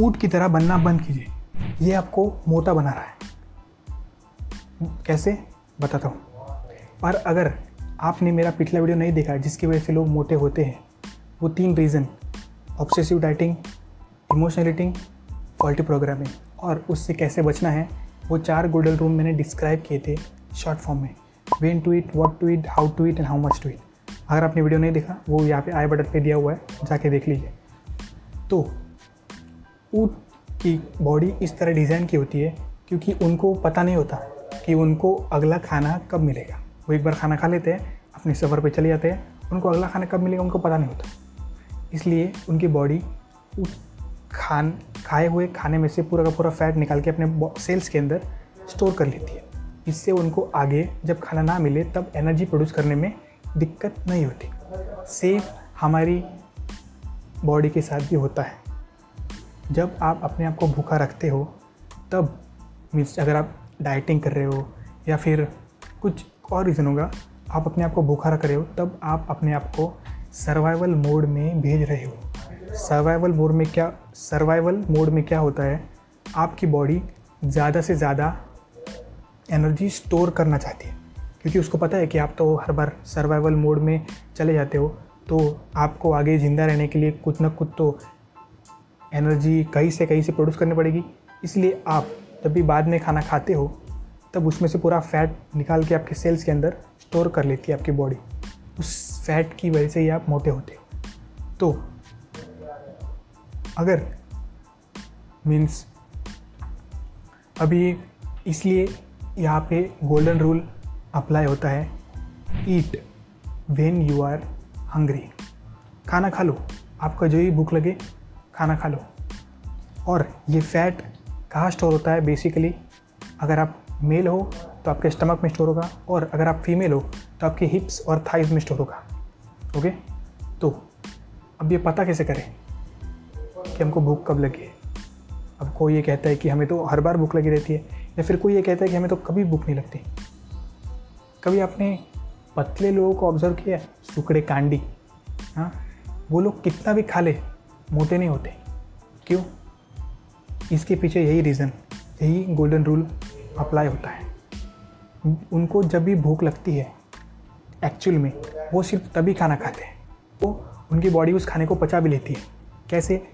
ऊँट की तरह बनना बंद कीजिए। ये आपको मोटा बना रहा है। कैसे? बताता हूँ। और अगर आपने मेरा पिछला वीडियो नहीं देखा, जिसकी वजह से लोग मोटे होते हैं, वो तीन reason obsessive dieting emotional eating faulty programming और उससे कैसे बचना है, वो चार गोल्डन रूम मैंने डिस्क्राइब किए थे शॉर्ट फॉर्म में। When to eat what to eat how to eat and how much to eat अगर आपने वीडियो नहीं देखा, वो यहाँ पे आई बटन पे दिया हुआ है, जाके देख लीजिए। तो ऊँट की बॉडी इस तरह डिज़ाइन की होती है क्योंकि उनको पता नहीं होता कि उनको अगला खाना कब मिलेगा। वो एक बार खाना खा लेते हैं, अपने सफ़र पे चले जाते हैं, उनको अगला खाना कब मिलेगा उनको पता नहीं होता। इसलिए उनकी बॉडी उस खान, खाए हुए खाने में से पूरा का पूरा फैट निकाल के अपने सेल्स के अंदर स्टोर कर लेती है। इससे उनको आगे जब खाना ना मिले तब एनर्जी प्रोड्यूस करने में दिक्कत नहीं होती। सेम हमारी बॉडी के साथ भी होता है। जब आप अपने आप को भूखा रखते हो, तब मीन्स अगर आप डाइटिंग कर रहे हो या फिर कुछ और रीज़न होगा, आप अपने आप को भूखा रख रहे हो, तब आप अपने आप को सर्वाइवल मोड में भेज रहे हो। सर्वाइवल मोड में क्या सर्वाइवल मोड में क्या होता है? आपकी बॉडी ज़्यादा से ज़्यादा एनर्जी स्टोर करना चाहती है। क्योंकि उसको पता है कि आप तो हर बार सर्वाइवल मोड में चले जाते हो तो आपको आगे ज़िंदा रहने के लिए कुछ ना कुछ तो एनर्जी कहीं से कहीं से प्रोड्यूस करनी पड़ेगी। इसलिए आप जब भी बाद में खाना खाते हो, तब उसमें से पूरा फैट निकाल के आपके सेल्स के अंदर स्टोर कर लेती है आपकी बॉडी उस फैट की वजह से ही आप मोटे होते हो। तो अगर मीन्स अभी इसलिए यहाँ पे गोल्डन रूल अप्लाई होता है eat when you are hungry खाना खा लो, आपका जो ही भूख लगे खाना खा लो। और ये फैट कहाँ स्टोर होता है? बेसिकली अगर आप मेल हो तो आपके स्टमक में स्टोर होगा। और अगर आप फीमेल हो तो आपके हिप्स और थाइज में स्टोर होगा। ओके तो अब ये पता कैसे करें कि हमको भूख कब लगी है? अब कोई ये कहता है कि हमें तो हर बार भूख लगी रहती है, या फिर कोई ये कहता है कि हमें तो कभी भूख नहीं लगती। कभी आपने पतले लोगों को ऑब्ज़र्व किया सुकड़े कांडी। हाँ? वो लोग कितना भी खा ले मोटे नहीं होते। क्यों? इसके पीछे यही रीज़न यही गोल्डन रूल अप्लाई होता है। उनको जब भी भूख लगती है एक्चुअल में, वो सिर्फ़ तभी खाना खाते हैं। वो उनकी बॉडी उस खाने को पचा भी लेती है। कैसे?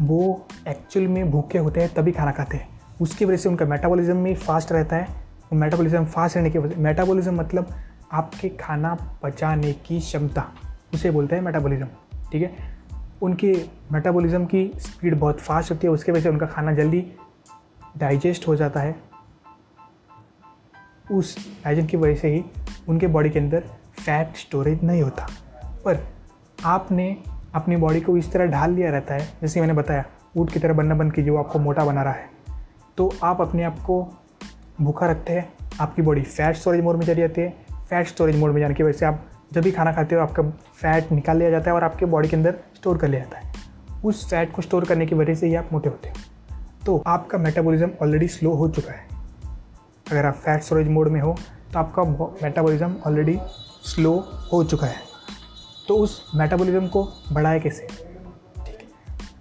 वो एक्चुअल में भूखे होते हैं, तभी खाना खाते हैं। उसकी वजह से उनका मेटाबॉलिज्म में फास्ट रहता है। वो मेटाबॉलिज्म फास्ट रहने की वजह मेटाबॉलिज्म मतलब आपके खाना पचाने की क्षमता, उसे बोलते हैं मेटाबॉलिज्म ठीक है? उनके मेटाबॉलिज्म की स्पीड बहुत फास्ट होती है, उसके वजह से उनका खाना जल्दी डाइजेस्ट हो जाता है। उस डाइजेशन की वजह से ही उनके बॉडी के अंदर फैट स्टोरेज नहीं होता। पर आपने अपनी बॉडी को इस तरह ढाल लिया रहता है, जैसे मैंने बताया, ऊँट की तरह बनना बंद कीजिए वो आपको मोटा बना रहा है तो आप अपने आप को भूखा रखते हैं, आपकी बॉडी फैट स्टोरेज मोड में चली जाती है। फैट स्टोरेज मोड में जाने की वजह से आप जब भी खाना खाते हो, आपका फैट निकाल लिया जाता है और आपके बॉडी के अंदर स्टोर कर लिया जाता है। उस फैट को स्टोर करने की वजह से ही आप मोटे होते हैं। तो आपका मेटाबॉलिज्म ऑलरेडी स्लो हो चुका है। अगर आप फैट स्टोरेज मोड में हो तो आपका मेटाबॉलिज्म ऑलरेडी स्लो हो चुका है। तो उस मेटाबॉलिज्म को बढ़ाए कैसे? ठीक है।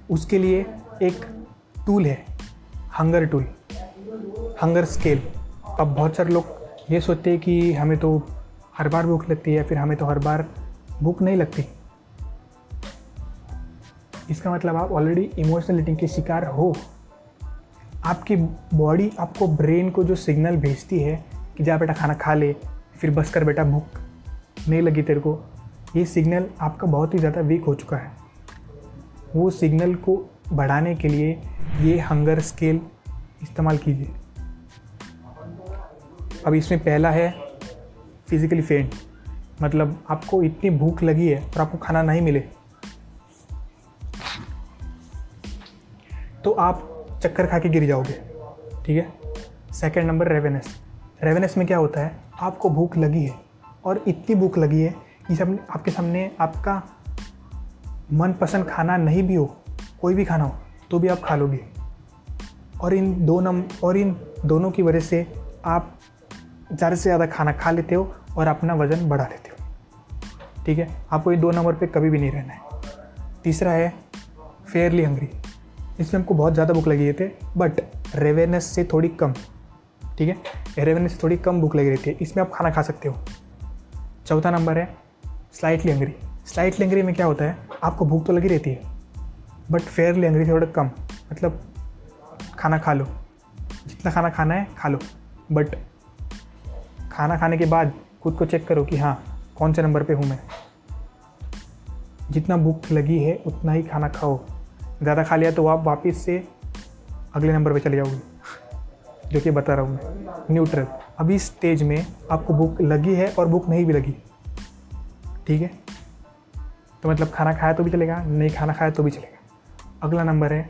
उसके लिए एक टूल है हंगर टूल हंगर स्केल अब बहुत सारे लोग ये सोचते हैं कि हमें तो हर बार भूख लगती है, फिर हमें तो हर बार भूख नहीं लगती। इसका मतलब आप ऑलरेडी इमोशनल ईटिंग के शिकार हो। आपकी बॉडी आपको ब्रेन को जो सिग्नल भेजती है कि जा बेटा खाना खा ले, फिर बस कर बेटा भूख नहीं लगी तेरे को, ये सिग्नल आपका बहुत ही ज़्यादा वीक हो चुका है। वो सिग्नल को बढ़ाने के लिए ये हंगर स्केल इस्तेमाल कीजिए। अब इसमें पहला है फिज़िकली फेंट मतलब आपको इतनी भूख लगी है और आपको खाना नहीं मिले। तो आप चक्कर खा के गिर जाओगे। ठीक है? सेकेंड नंबर रेवेनेस रेवेनेस में क्या होता है? आपको भूख लगी है और इतनी भूख लगी है कि सब आपके सामने आपका मनपसंद खाना नहीं भी हो, कोई भी खाना हो तो भी आप खा लोगे। और इन दो नम, और इन दोनों की वजह से आप ज़्यादा से ज़्यादा खाना खा लेते हो और अपना वज़न बढ़ा लेते हो। ठीक है? आपको ये दो नंबर पे कभी भी नहीं रहना है। तीसरा है फेयरली हंग्री इसमें हमको बहुत ज़्यादा भूख लगी थे बट रेवेनेस से थोड़ी कम। ठीक है? रेवेनेस से थोड़ी कम भूख लगी रहती है। इसमें आप खाना खा सकते हो। चौथा नंबर है स्लाइटली हंगरी स्लाइटली हंगरी में क्या होता है, आपको भूख तो लगी रहती है बट फेयरली हंग्री से थोड़ा कम। मतलब खाना खा लो। जितना खाना खाना है, खा लो। बट खाना खाने के बाद खुद को चेक करो कि हाँ कौन से नंबर पे हूँ मैं? जितना भूख लगी है, उतना ही खाना खाओ। ज़्यादा खा लिया तो आप वापस से अगले नंबर पे चले जाओगे, जो कि बता रहा हूँ मैं। न्यूट्रल अभी स्टेज में आपको भूख लगी है और भूख नहीं भी लगी। ठीक है? तो मतलब खाना खाया तो भी चलेगा, नहीं खाना खाया तो भी चलेगा। अगला नंबर है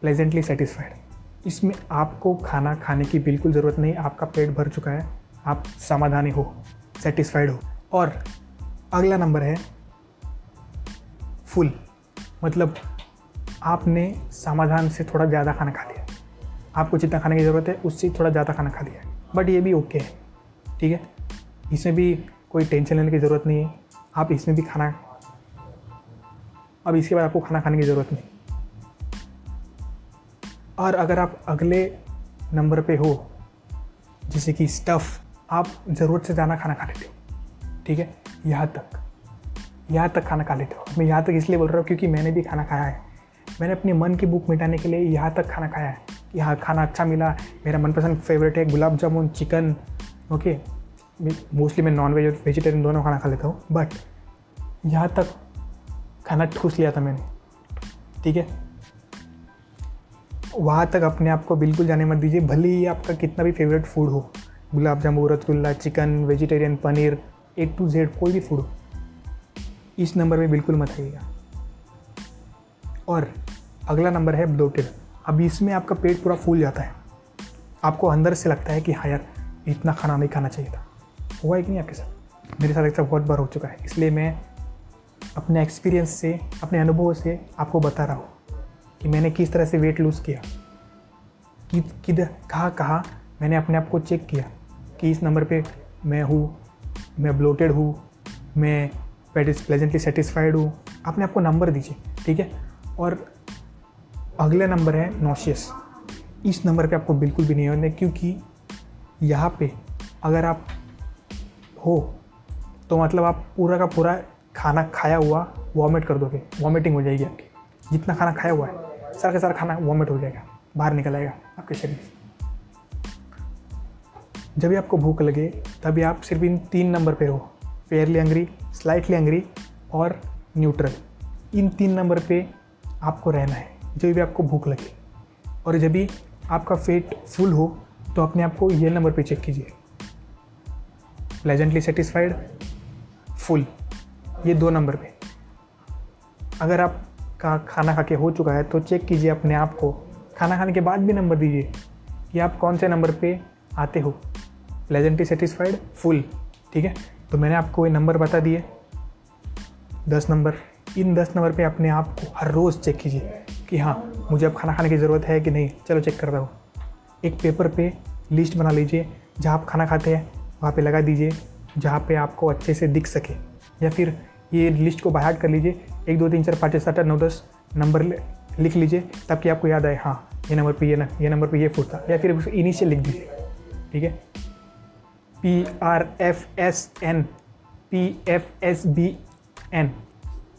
प्लेजेंटली सेटिस्फाइड इसमें आपको खाना खाने की बिल्कुल ज़रूरत नहीं, आपका पेट भर चुका है। आप समाधानी हो सेटिस्फाइड हो। और अगला नंबर है फुल। मतलब आपने समाधान से थोड़ा ज़्यादा खाना खा लिया। आपको जितना खाने की ज़रूरत है, उससे थोड़ा ज़्यादा खाना खा लिया। बट ये भी ओके है, ठीक है? इसमें भी कोई टेंशन लेने की ज़रूरत नहीं है। आप इसमें भी खाना, अब इसके बाद आपको खाना खाने की ज़रूरत नहीं। और अगर आप अगले नंबर पे हो, जैसे कि स्टफ़ आप ज़रूरत से ज़्यादा खाना खा लेते हो, ठीक है? यहाँ तक यहाँ तक खाना खा लेते हो। मैं यहाँ तक इसलिए बोल रहा हूँ क्योंकि मैंने भी खाना खाया है। मैंने अपने मन की भूख मिटाने के लिए यहाँ तक खाना खाया है। यहाँ खाना अच्छा मिला, मेरा मनपसंद फेवरेट है gulab jamun chicken okay mostly मैं नॉन वेज और वेजिटेरियन दोनों खाना खा लेता हूँ बट यहाँ तक खाना ठूस लिया था मैंने, ठीक है? वहाँ तक अपने आप को बिल्कुल जाने मत दीजिए, भले ही आपका कितना भी फेवरेट फ़ूड हो। Gulab jamun rasgulla, chicken vegetarian paneer A to Z कोई भी फ़ूड इस नंबर में बिल्कुल मत आइएगा और अगला नंबर है ब्लोटेड अब इसमें आपका पेट पूरा फूल जाता है। आपको अंदर से लगता है कि हाँ यार, इतना खाना नहीं खाना चाहिए था। हुआ है कि नहीं आपके साथ? मेरे साथ ऐसा बहुत बार हो चुका है। इसलिए मैं अपने एक्सपीरियंस से, अपने अनुभव से आपको बता रहा हूँ कि मैंने किस तरह से वेट लूज़ किया। कि, किधर, कहाँ कहाँ मैंने अपने आप को चेक किया। कि इस नंबर पे मैं हूँ, मैं ब्लोटेड हूँ, मैं पेट इज़ प्लेजेंटली सेटिस्फाइड हूँ आपने आपको नंबर दीजिए, ठीक है? और अगले नंबर है नोशियस इस नंबर पे आपको बिल्कुल भी नहीं होना, क्योंकि यहाँ पे अगर आप हो तो मतलब आप पूरा का पूरा खाना खाया हुआ वॉमिट कर दोगे वॉमिटिंग हो जाएगी आपकी। जितना खाना खाया हुआ है, सारा का सारा खाना वॉमिट हो जाएगा, बाहर निकल आएगा आपके शरीर से। जब भी आपको भूख लगे, तभी आप सिर्फ़ इन तीन नंबर पे हो। फेयरली अंग्री स्लाइटली अंग्री और न्यूट्रल। इन तीन नंबर पे आपको रहना है, जब भी आपको भूख लगे। और जब भी आपका पेट फुल हो तो अपने आप को ये नंबर पे चेक कीजिए। प्लेजेंटली सेटिस्फाइड फुल ये दो नंबर पे। अगर आप का खाना खा के हो चुका है तो चेक कीजिए अपने आप को। खाना खाने के बाद भी नंबर दीजिए कि आप कौन से नंबर पे आते हो। प्लेजेंटली सेटिस्फाइड फुल ठीक है? तो मैंने आपको ये नंबर बता दिए। दस नंबर इन दस नंबर पे अपने आप को हर रोज़ चेक कीजिए कि हाँ मुझे अब खाना खाने की ज़रूरत है कि नहीं? चलो चेक करता हूँ। एक पेपर पे लिस्ट बना लीजिए, जहाँ आप खाना खाते हैं, वहाँ पे लगा दीजिए, जहाँ पे आपको अच्छे से दिख सके। या फिर ये लिस्ट को बाहर कर लीजिए, एक, दो, तीन, चार, पाँच सात, आठ, नौ, दस नंबर लिख लीजिए ताकि आपको याद आए हाँ ये नंबर पे ये ना, ये नंबर पे ये फ़ूड था। या फिर इनिशियल लिख दीजिए, ठीक है? P R F S N P F S B N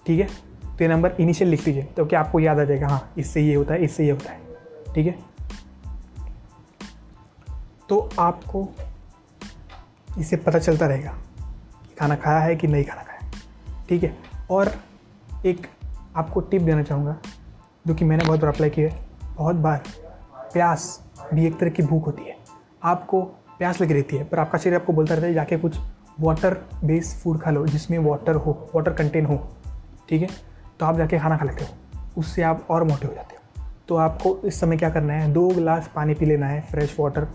ठीक है? तो ये नंबर इनिशियल लिख दीजिए तो क्या आपको याद आ जाएगा? हाँ इससे ये होता है, इससे ये होता है, ठीक है? तो आपको इससे पता चलता रहेगा कि खाना खाया है कि नहीं खाना खाया ठीक है? और एक आपको टिप देना चाहूँगा, जो कि मैंने बहुत बार अप्लाई किया है। बहुत बार प्यास भी एक तरह की भूख होती है। आपको प्यास लगी रहती है पर आपका शरीर आपको बोलता रहता है, जाके कुछ वाटर बेस्ड फ़ूड खा लो, जिसमें वाटर हो वाटर कंटेन हो, ठीक है? तो आप जाके खाना खा लेते हो, उससे आप और मोटे हो जाते हो। तो आपको इस समय क्या करना है, दो गिलास पानी पी लेना है फ्रेश वाटर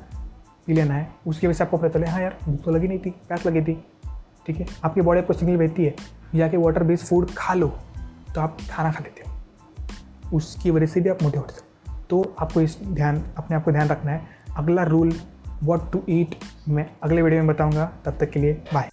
पी लेना है, उसकी वजह से आपको पता चले हाँ यार, भूख तो लगी नहीं थी, प्यास लगी थी, ठीक है? आपकी बॉडी आपको सिग्नल भेजती है, जाके वाटर बेस्ड फ़ूड खा लो तो आप खाना खा लेते हो। उसकी वजह से भी आप मोटे होते हो। तो आपको इस ध्यान, अपने आप को ध्यान रखना है। अगला रूल वॉट टू ईट मैं अगले वीडियो में बताऊँगा। तब तक के लिए बाय